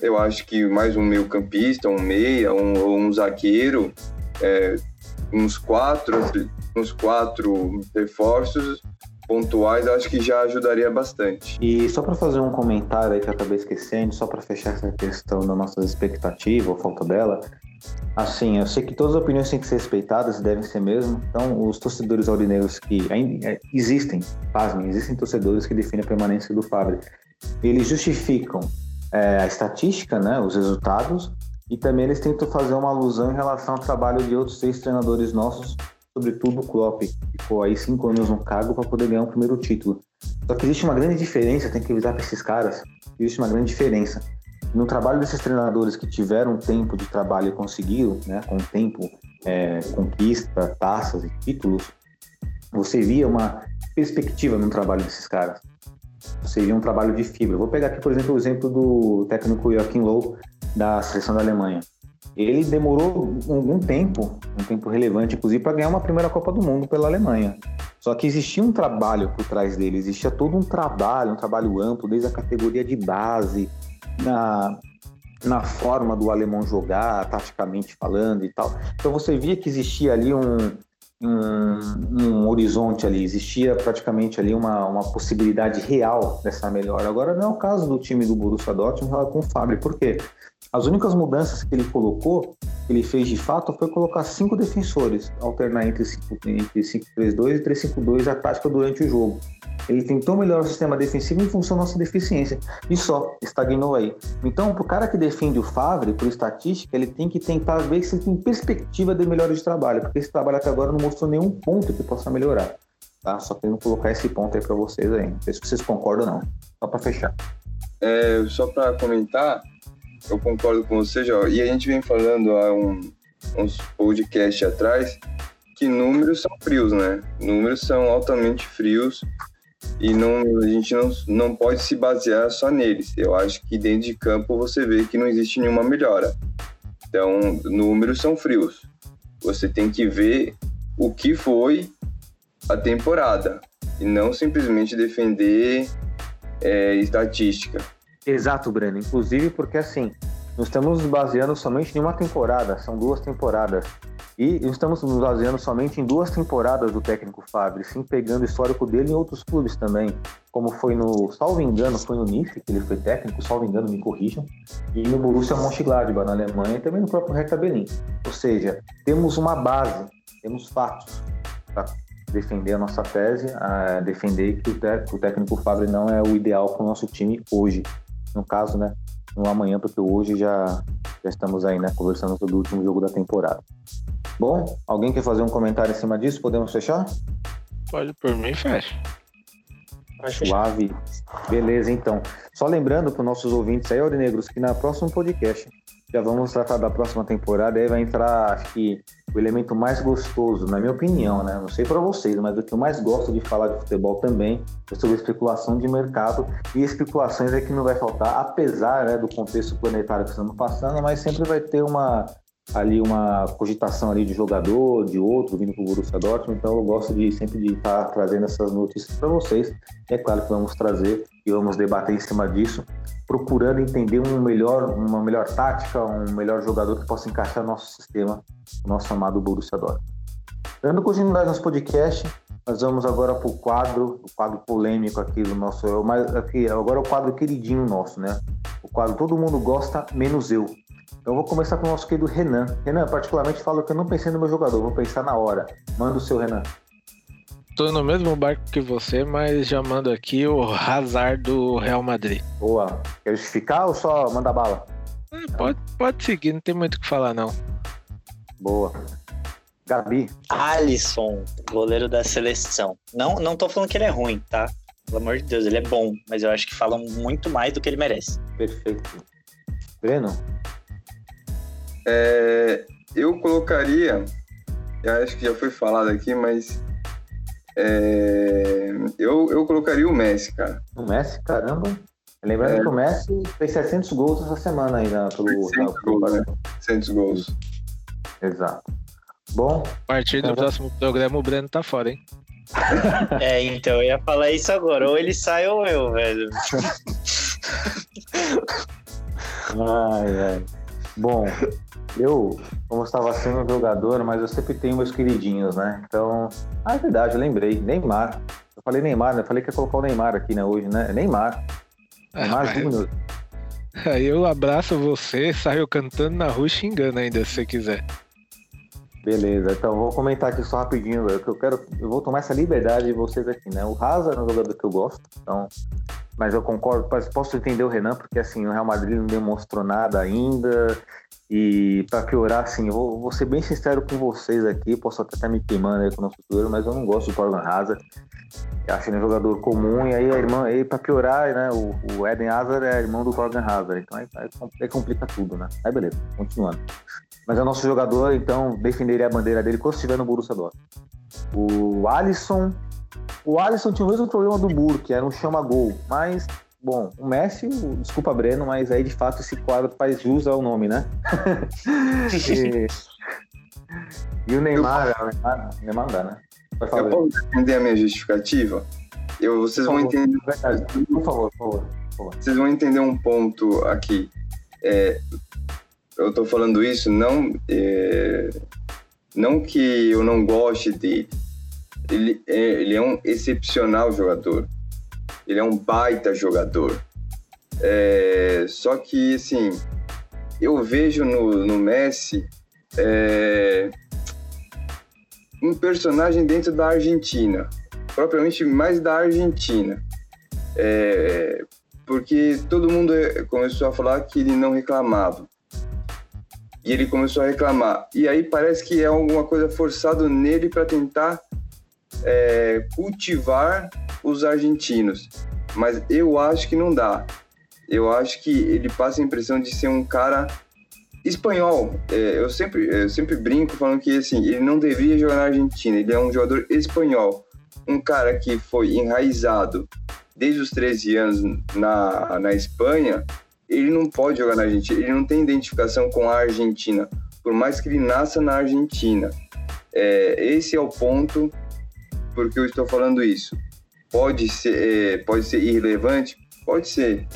Eu acho que mais um meio campista, um meia, um, um zagueiro, é, uns quatro, uns quatro reforços pontuais, acho que já ajudaria bastante. E só para fazer um comentário aí que eu acabei esquecendo, só para fechar essa questão da nossa expectativa ou falta dela, assim, eu sei que todas as opiniões têm que ser respeitadas, devem ser mesmo. Então, os torcedores aurinegros que ainda é, existem, pasmem, existem torcedores que definem a permanência do Fábio. Eles justificam é, a estatística, né, os resultados, e também eles tentam fazer uma alusão em relação ao trabalho de outros seis treinadores nossos sobretudo o Klopp, que ficou aí cinco anos no cargo para poder ganhar o primeiro título. Só que existe uma grande diferença, tem que avisar para esses caras, existe uma grande diferença. No trabalho desses treinadores que tiveram tempo de trabalho e conseguiram, né, com tempo, é, conquista, taças e títulos, você via uma perspectiva no trabalho desses caras. Você via um trabalho de fibra. Vou pegar aqui, por exemplo, o exemplo do técnico Joachim Low da seleção da Alemanha ele demorou algum tempo, um tempo relevante, inclusive, para ganhar uma primeira Copa do Mundo pela Alemanha. Só que existia um trabalho por trás dele, existia todo um trabalho, um trabalho amplo, desde a categoria de base, na, na forma do alemão jogar, taticamente falando e tal. Então você via que existia ali um, um, um, horizonte ali, existia praticamente ali uma, uma possibilidade real dessa melhora. Agora não é o caso do time do Borussia Dortmund com o Fábio, por quê? As únicas mudanças que ele colocou, que ele fez de fato, foi colocar cinco defensores, alternar entre 5-3-2 e 3-5-2 a tática durante o jogo. Ele tentou melhorar o sistema defensivo em função da nossa deficiência. E só, estagnou aí. Então, para o cara que defende o Favre, por estatística, ele tem que tentar ver se tem perspectiva de melhora de trabalho, porque esse trabalho até agora não mostrou nenhum ponto que possa melhorar. Tá? Só querendo colocar esse ponto aí para vocês aí. Não sei se vocês concordam ou não. Só para fechar. É, só para comentar, eu concordo com você, Jó. E a gente vem falando há um, uns podcasts atrás que números são frios, né? Números são altamente frios e não, a gente não, não pode se basear só neles. Eu acho que dentro de campo você vê que não existe nenhuma melhora. Então, números são frios. Você tem que ver o que foi a temporada e não simplesmente defender é, estatística. Exato, Breno. Inclusive porque assim, nós estamos baseando somente em uma temporada, são duas temporadas. E estamos nos baseando somente em duas temporadas do técnico Fábio, sim pegando o histórico dele em outros clubes também, como foi no, salvo engano, foi no Nice, que ele foi técnico, salvo engano, me corrijam, e no Borussia Mönchengladbach, na Alemanha, e também no próprio Hertha Berlin. Ou seja, temos uma base, temos fatos para defender a nossa tese, a defender que o, técnico Fábio não é o ideal para o nosso time hoje no caso, né, no amanhã, porque hoje já, já estamos aí, né, conversando sobre o último jogo da temporada. Bom, alguém quer fazer um comentário em cima disso? Podemos fechar? Pode, por mim, fecha. Suave. Beleza, então. Só lembrando para os nossos ouvintes aí, Aurinegros, que na próximo podcast já vamos tratar da próxima temporada. Aí vai entrar, acho que, o elemento mais gostoso, na minha opinião, né? Não sei para vocês, mas o que eu mais gosto de falar de futebol também é sobre especulação de mercado. E especulações é que não vai faltar, apesar né, do contexto planetário que estamos passando, mas sempre vai ter uma ali uma cogitação ali de jogador, de outro, vindo para o Borussia Dortmund, então eu gosto de sempre de estar trazendo essas notícias para vocês. É claro que vamos trazer e vamos debater em cima disso, procurando entender um melhor, uma melhor tática, um melhor jogador que possa encaixar no nosso sistema, o nosso amado Borussia Dortmund. Dando continuidade nosso podcast, nós vamos agora para o quadro, o quadro polêmico aqui do nosso, mas aqui agora é o quadro queridinho nosso, né? O quadro todo mundo gosta, menos eu. Então eu vou começar com o nosso querido Renan. Renan, particularmente falo que eu não pensei no meu jogador, vou pensar na hora. Manda o seu, Renan. tô no mesmo barco que você, mas já mando aqui o Hazard do Real Madrid. Boa. Quer justificar ou só manda bala? É, pode, pode seguir, não tem muito o que falar, não. Boa. Gabi. Alisson, goleiro da seleção. Não, não tô falando que ele é ruim, tá? Pelo amor de Deus, ele é bom, mas eu acho que falam muito mais do que ele merece. Perfeito. Breno? É, eu colocaria, eu acho que já foi falado aqui, mas é, eu, eu colocaria o Messi, cara. O Messi, caramba. Lembrando É. que o Messi fez 700 gols essa semana aí na, pelo, 700 na- pelo- gols, né? 700 gols. Exato. Bom, A partir do Uhum. próximo programa, o Breno tá fora, hein? É, então eu ia falar isso agora. Ou ele sai ou eu, velho. ai, ai. Bom, eu, como estava sendo um jogador, mas eu sempre tenho meus queridinhos, né? Então, ah, é verdade, eu lembrei. Neymar. Eu falei Neymar, né? Eu falei que ia colocar o Neymar aqui, né, hoje, né? Neymar. Neymar Ah, Júnior. Aí eu abraço você, saio cantando na rua e xingando ainda, se você quiser. Beleza, então vou comentar aqui só rapidinho, velho, que eu quero, eu vou tomar essa liberdade de vocês aqui, né? O Hazard é um jogador que eu gosto, então, mas eu concordo, posso entender o Renan, porque assim, o Real Madrid não demonstrou nada ainda, e para piorar, assim, eu vou, vou ser bem sincero com vocês aqui, posso até estar me queimando aí com o nosso futuro, mas eu não gosto do Torgan Hazard, acho ele um jogador comum, e aí a irmã, para piorar, né, o, o Eden Hazard é irmão do Torgan Hazard, então aí, aí, complica tudo, né? Aí beleza, continuando. Mas é o nosso jogador, então defenderia a bandeira dele quando estiver no Borussia Dortmund. O Alisson, o Alisson tinha o mesmo problema do Burke, era um chama-gol, mas bom, o Messi, o- desculpa Breno, mas aí de fato esse quadro faz jus ao nome, né? e, e o Neymar, o Neymar, o Neymar não dá, né? Vai Eu falar. posso entender a minha justificativa? Eu, vocês vão Por favor. entender Verdade. Por favor, por favor. por favor. vocês vão entender um ponto aqui. É, eu tô falando isso não é, não que eu não goste dele. Ele é, ele é um excepcional jogador. Ele é um baita jogador. É, só que assim, eu vejo no, no Messi é, um personagem dentro da Argentina, propriamente mais da Argentina. É, porque todo mundo eh, começou a falar que ele não reclamava. E ele começou a reclamar. E aí parece que é alguma coisa forçado nele para tentar eh, cultivar os argentinos. Mas eu acho que não dá. Eu acho que ele passa a impressão de ser um cara espanhol. Eh, eu, sempre, eu sempre brinco falando que assim, ele não deveria jogar na Argentina. Ele é um jogador espanhol. Um cara que foi enraizado desde os 13 anos na, na Espanha, ele não pode jogar na Argentina, ele não tem identificação com a Argentina, por mais que ele nasça na Argentina. É, esse é o ponto porque eu estou falando isso. Pode ser, é, pode ser irrelevante? Pode ser,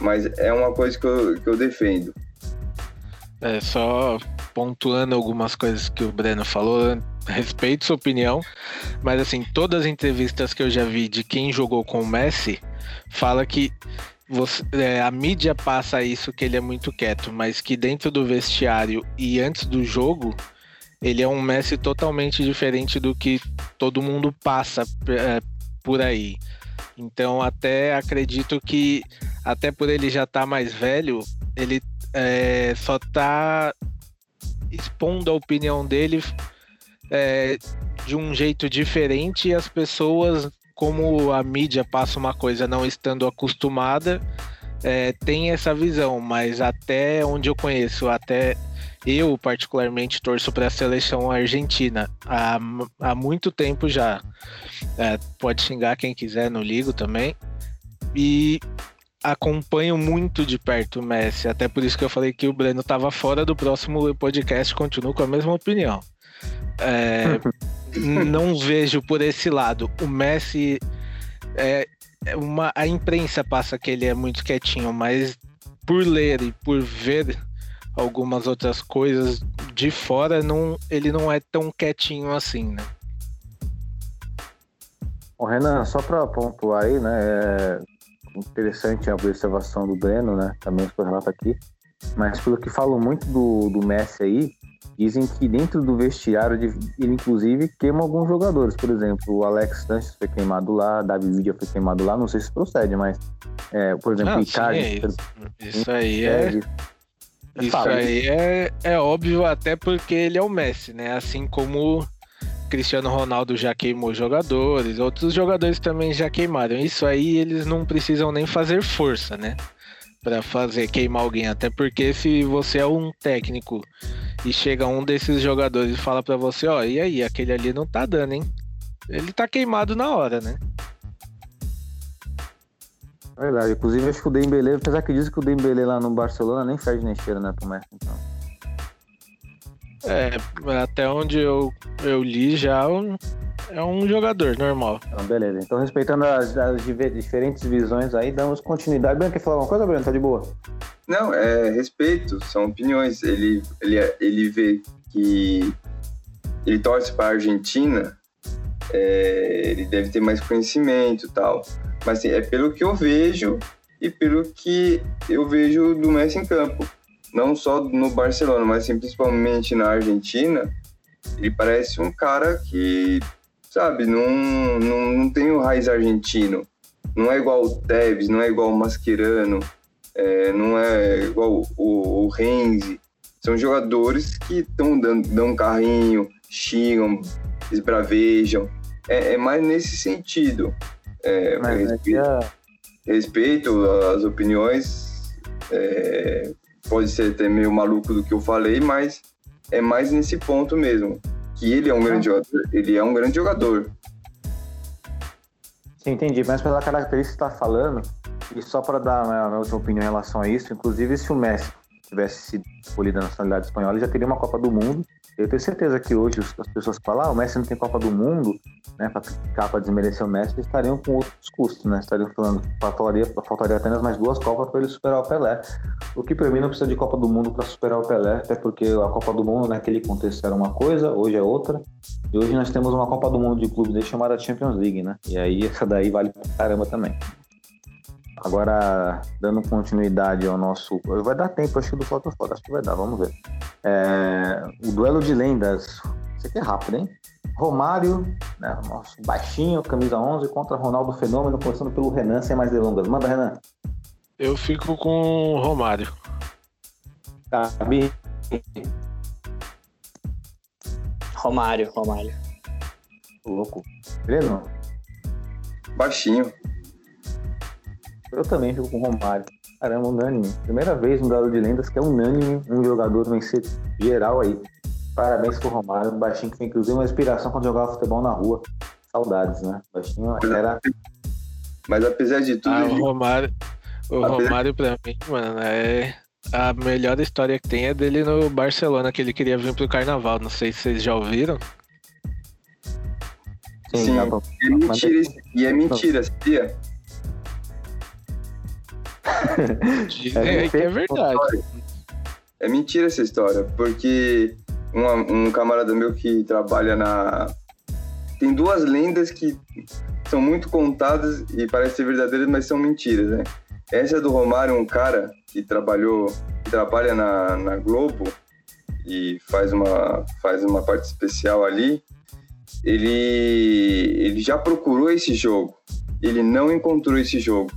mas é uma coisa que eu, que eu defendo. É, só pontuando algumas coisas que o Breno falou, respeito sua opinião, mas assim, todas as entrevistas que eu já vi de quem jogou com o Messi, fala que você- é, a mídia passa isso que ele é muito quieto, mas que dentro do vestiário e antes do jogo, ele é um Messi totalmente diferente do que todo mundo passa é, por aí. Então até acredito que, até por ele já estar mais velho, ele é, só tá expondo a opinião dele é, de um jeito diferente e as pessoas, como a mídia passa uma coisa não estando acostumada, é, tem essa visão, mas até onde eu conheço, até eu particularmente torço para a seleção argentina há, há muito tempo já. É, pode xingar quem quiser, não ligo também. E acompanho muito de perto o Messi, até por isso que eu falei que o Breno estava fora do próximo podcast, continuo com a mesma opinião. É, não vejo por esse lado. O Messi é, é uma, a imprensa passa que ele é muito quietinho, mas por ler e por ver algumas outras coisas de fora, não, ele não é tão quietinho assim, né? Ô, Renan, só para pontuar aí, né? É interessante a observação do Breno, né? Também o seu relato aqui. Mas pelo que falam muito do, do Messi aí, dizem que dentro do vestiário ele inclusive queima alguns jogadores. Por exemplo, o Alex Sanches foi queimado lá, Davi Vidia foi queimado lá, não sei se procede, mas é, por exemplo, Ah, o sim, Icardi. é isso. Isso aí é. é, Isso Fala. aí é, é óbvio, até porque ele é o Messi, né? Assim como Cristiano Ronaldo já queimou jogadores, outros jogadores também já queimaram. Isso aí eles não precisam nem fazer força, né? Pra fazer queimar alguém. Até porque se você é um técnico e chega um desses jogadores e fala pra você, ó, e aí, aquele ali não tá dando, hein? Ele tá queimado na hora, né? Verdade. Inclusive, acho que o Dembele, apesar que dizem que o Dembele lá no Barcelona nem faz nem cheira, né, Messi, então. É, até onde eu, eu li já é um jogador normal. Então, beleza. Então, respeitando as, as diferentes visões aí, damos continuidade. Breno, quer falar alguma coisa, Breno? Tá de boa? Não, é respeito, são opiniões. Ele, ele, ele vê que ele torce para a Argentina, é, ele deve ter mais conhecimento e tal. Mas assim, é pelo que eu vejo e pelo que eu vejo do Messi em campo. Não só no Barcelona, mas assim, principalmente na Argentina. Ele parece um cara que, sabe, não, não, não tem o raiz argentino. Não é igual o Tevez, não é igual o Mascherano. É, não é igual o, o Renzi. São jogadores que estão dando dão um carrinho, xingam, esbravejam. É, é mais nesse sentido. É, Mas respeito, é, respeito as opiniões. é, pode ser até meio maluco do que eu falei, mas é mais nesse ponto mesmo. Que ele é um grande jogador. Ele é um grande jogador. Sim, entendi. Mas pela característica que você está falando, e só para dar a minha, última opinião em relação a isso, inclusive se o Messi tivesse sido escolhido a nacionalidade espanhola, ele já teria uma Copa do Mundo. Eu tenho certeza que hoje as pessoas que falam, ah, o Messi não tem Copa do Mundo, né, para criticar, para desmerecer o Messi, estariam com outros discursos, né? Estariam falando que faltaria, faltaria apenas mais duas Copas para ele superar o Pelé. O que para mim não precisa de Copa do Mundo para superar o Pelé, até porque a Copa do Mundo naquele contexto era uma coisa, hoje é outra. E hoje nós temos uma Copa do Mundo de clubes chamada Champions League, né? E aí essa daí vale pra caramba também. Agora, dando continuidade ao nosso. Vai dar tempo, acho que do Foto Foto, acho que vai dar, vamos ver. É, o duelo de lendas. Isso aqui é rápido, hein? Romário, né, nosso baixinho, camisa 11, contra Ronaldo Fenômeno, começando pelo Renan, sem mais delongas. Manda, Renan. Eu fico com o Romário. Gabi. Romário, Romário. Louco. Breno, Baixinho. Eu também fico com o Romário. Caramba, unânime. Primeira vez no duelo de lendas que é unânime um jogador vencer geral aí. Parabéns pro Romário, baixinho que foi inclusive uma inspiração quando jogava futebol na rua. Saudades, né? Baixinho era. Mas apesar de tudo, Ah, o Romário, o Apesar- Romário pra mim, mano, é a melhor história que tem é dele no Barcelona, que ele queria vir pro Carnaval. Não sei se vocês já ouviram. Sim. pra- é mentira. E é mentira, sabia? Dizem É, que é verdade. É mentira essa história, porque um, um camarada meu que trabalha na. Tem duas lendas que são muito contadas e parecem ser verdadeiras, mas são mentiras, né? Essa é do Romário, um cara que trabalhou, que trabalha na, na Globo e faz uma, faz uma parte especial ali. Ele, ele já procurou esse jogo, ele não encontrou esse jogo.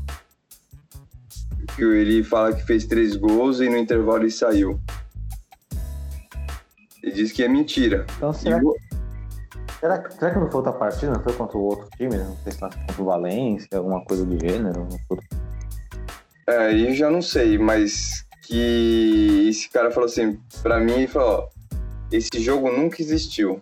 Que ele fala que fez três gols e no intervalo ele saiu. Ele diz que é mentira. Então, será, será, que- será que não foi outra partida? Não foi contra o outro time? Não sei se foi contra o Valência, alguma coisa do gênero? É, aí eu já não sei, mas que esse cara falou assim, pra mim, ele falou, ó, esse jogo nunca existiu.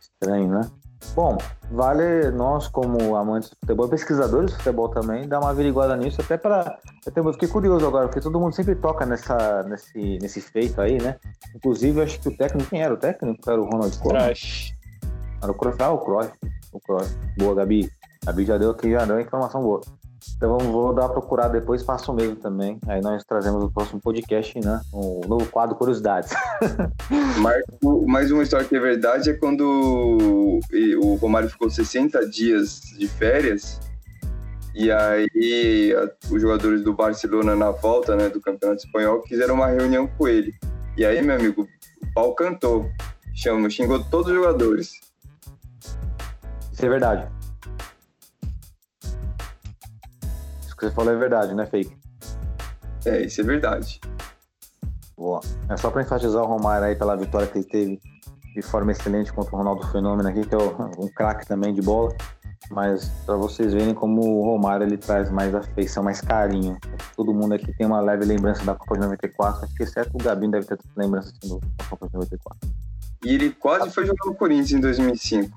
Estranho, né? Bom, vale nós, como amantes de futebol, pesquisadores de futebol também, dar uma averiguada nisso, até para. Eu fiquei curioso agora, porque todo mundo sempre toca nessa, nesse, nesse feito aí, né? Inclusive, acho que o técnico, quem era o técnico? Era o Ronald? Crush. Era o Cruyff. Ah, o Cruyff. O Cruyff. Boa, Gabi. Gabi já deu aqui, já deu informação boa. Então vamos, vou dar uma procurada depois, faço o mesmo também. Aí nós trazemos o próximo podcast, né? O novo quadro Curiosidades. Marco, mais uma história que é verdade é quando o Romário ficou 60 dias de férias e aí os jogadores do Barcelona na volta né, do Campeonato Espanhol quiseram uma reunião com ele. E aí, meu amigo, o pau cantou. Chama, xingou todos os jogadores. Isso é verdade. Você falou é verdade, né, fake? É, isso é verdade. Boa. É só pra enfatizar o Romário aí pela vitória que ele teve de forma excelente contra o Ronaldo Fenômeno aqui, que é um craque também de bola. Mas para vocês verem como o Romário ele traz mais afeição, mais carinho. Todo mundo aqui tem uma leve lembrança da Copa de 94, acho que exceto o Gabinho deve ter lembrança assim, da Copa de 94. E ele quase foi jogar no Corinthians em 2005.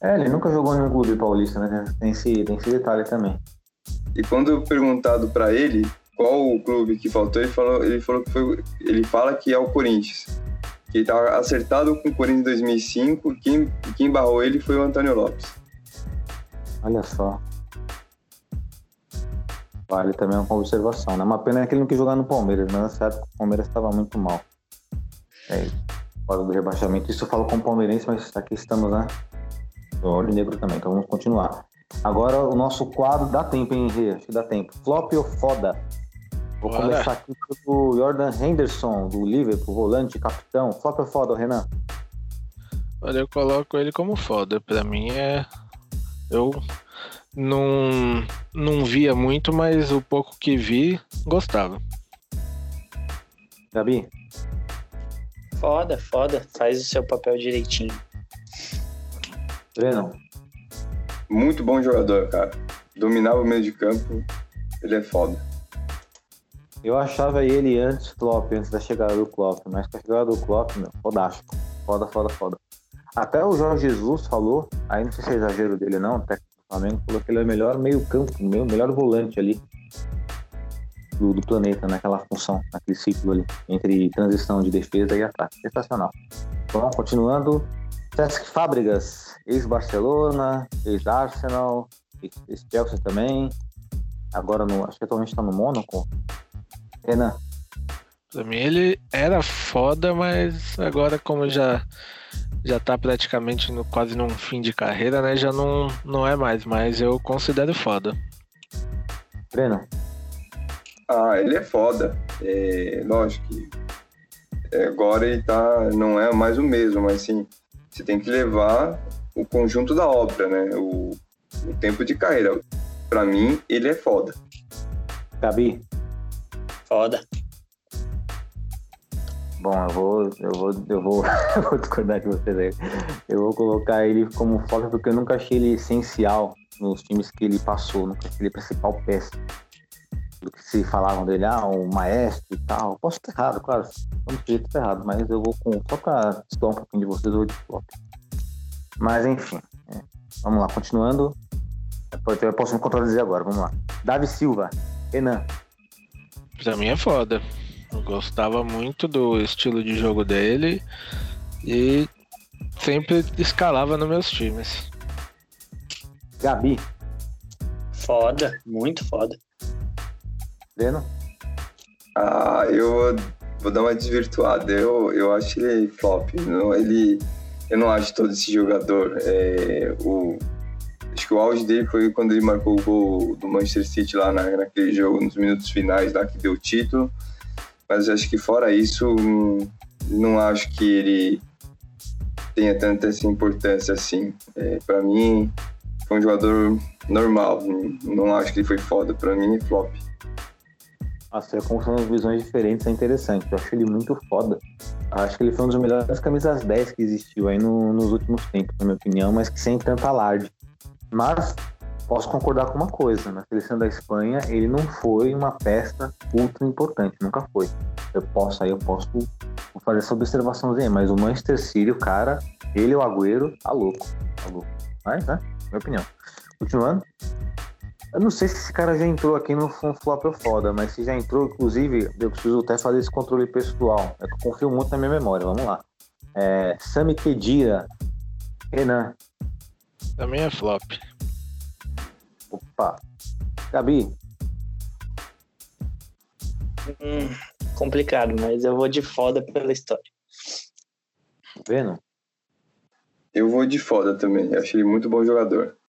É, ele nunca jogou em um clube paulista, né? Tem esse, tem esse detalhe também. E quando perguntado para ele qual o clube que faltou, ele falou, ele falou que foi, ele fala que é o Corinthians. Que ele estava acertado com o Corinthians em 2005 e quem, quem barrou ele foi o Antônio Lopes. Olha só. Vale também uma observação, né? Uma pena é que ele não quis jogar no Palmeiras, mas nessa época o Palmeiras estava muito mal. É. Fora do rebaixamento. Isso eu falo como palmeirense, mas aqui estamos, né? Do olho negro também, então vamos continuar. Agora o nosso quadro dá tempo, hein, Rê? Acho que dá tempo. Flop ou foda? Vou Bora. começar aqui pelo Jordan Henderson, do Liverpool, volante, capitão. Flop ou foda, Renan? Olha, eu coloco ele como foda. Pra mim é. Eu não, não via muito, mas o pouco que vi, gostava. Gabi? Foda, foda. Faz o seu papel direitinho. Breno? Muito bom jogador, cara. Dominava o meio de campo. Ele é foda. Eu achava ele antes Klopp, antes da chegada do Klopp, mas com a chegada do Klopp, meu, fodástico. Foda, foda, foda. Até o Jorge Jesus falou, aí não sei se é exagero dele não, o técnico do Flamengo falou que ele é o melhor meio campo, o melhor volante ali do, do planeta, naquela função, naquele ciclo ali, entre transição de defesa e ataque. Sensacional. Bom, continuando, Cesc Fábricas, ex-Barcelona, ex-Arsenal, ex-Chelsea também, agora no, acho que atualmente está no Mônaco. Renan, Pra mim ele era foda, mas agora como já já tá praticamente no, quase num fim de carreira, né? Já não, não é mais, mas eu considero foda. Breno, Ah, ele é foda. É, lógico que agora ele tá, não é mais o mesmo, mas sim, você tem que levar o conjunto da obra, né? O, o tempo de carreira. Pra mim, ele é foda. Gabi, Foda. Bom, eu vou, eu vou, eu vou, eu vou discordar de vocês aí. Eu vou colocar ele como foda porque eu nunca achei ele essencial nos times que ele passou, nunca achei ele a principal peça do que se falavam dele, ah, um maestro e tal. Posso estar errado, claro, vamos ter estar errado, mas eu vou com, só pra estudar um pouquinho de vocês, eu vou de flop. Mas enfim, é, vamos lá, continuando. Eu posso me contradizer agora, vamos lá. Davi Silva, Renan, Pra mim é foda. Eu gostava muito do estilo de jogo dele e sempre escalava nos meus times. Gabi, Foda. Muito foda. Breno, Ah, eu vou, dar uma desvirtuada. Eu, eu acho ele flop. Não, ele, eu não acho todo esse jogador. É, o, acho que o auge dele foi quando ele marcou o gol do Manchester City lá na, naquele jogo, nos minutos finais lá que deu o título. Mas acho que fora isso, não acho que ele tenha tanta essa importância assim. É, para mim, foi um jogador normal. Não- acho que ele foi foda. Para mim, flop. Nossa, como são visões diferentes, é interessante. Eu acho ele muito foda. Acho que ele foi um dos melhores camisas 10 que existiu aí no- nos últimos tempos, na minha opinião, mas que sem tanta alarde. Mas posso concordar com uma coisa: na seleção da Espanha, ele não foi uma peça ultra importante, nunca foi. Eu posso aí, eu posso fazer essa observaçãozinha, mas o Manchester City, o cara, ele o Agüero, tá louco. Tá louco. Mas, né? Minha opinião. Continuando. Eu não sei se esse cara já entrou aqui no Flop ou Foda, mas se já entrou, inclusive, eu preciso até fazer esse controle pessoal. É que eu confio muito na minha memória. Vamos lá. É, Sami Kedira. Renan. Também é flop. Opa. Gabi. Hum, complicado, mas eu vou de foda pela história. Breno. Eu vou de foda também. Eu acho ele muito bom jogador.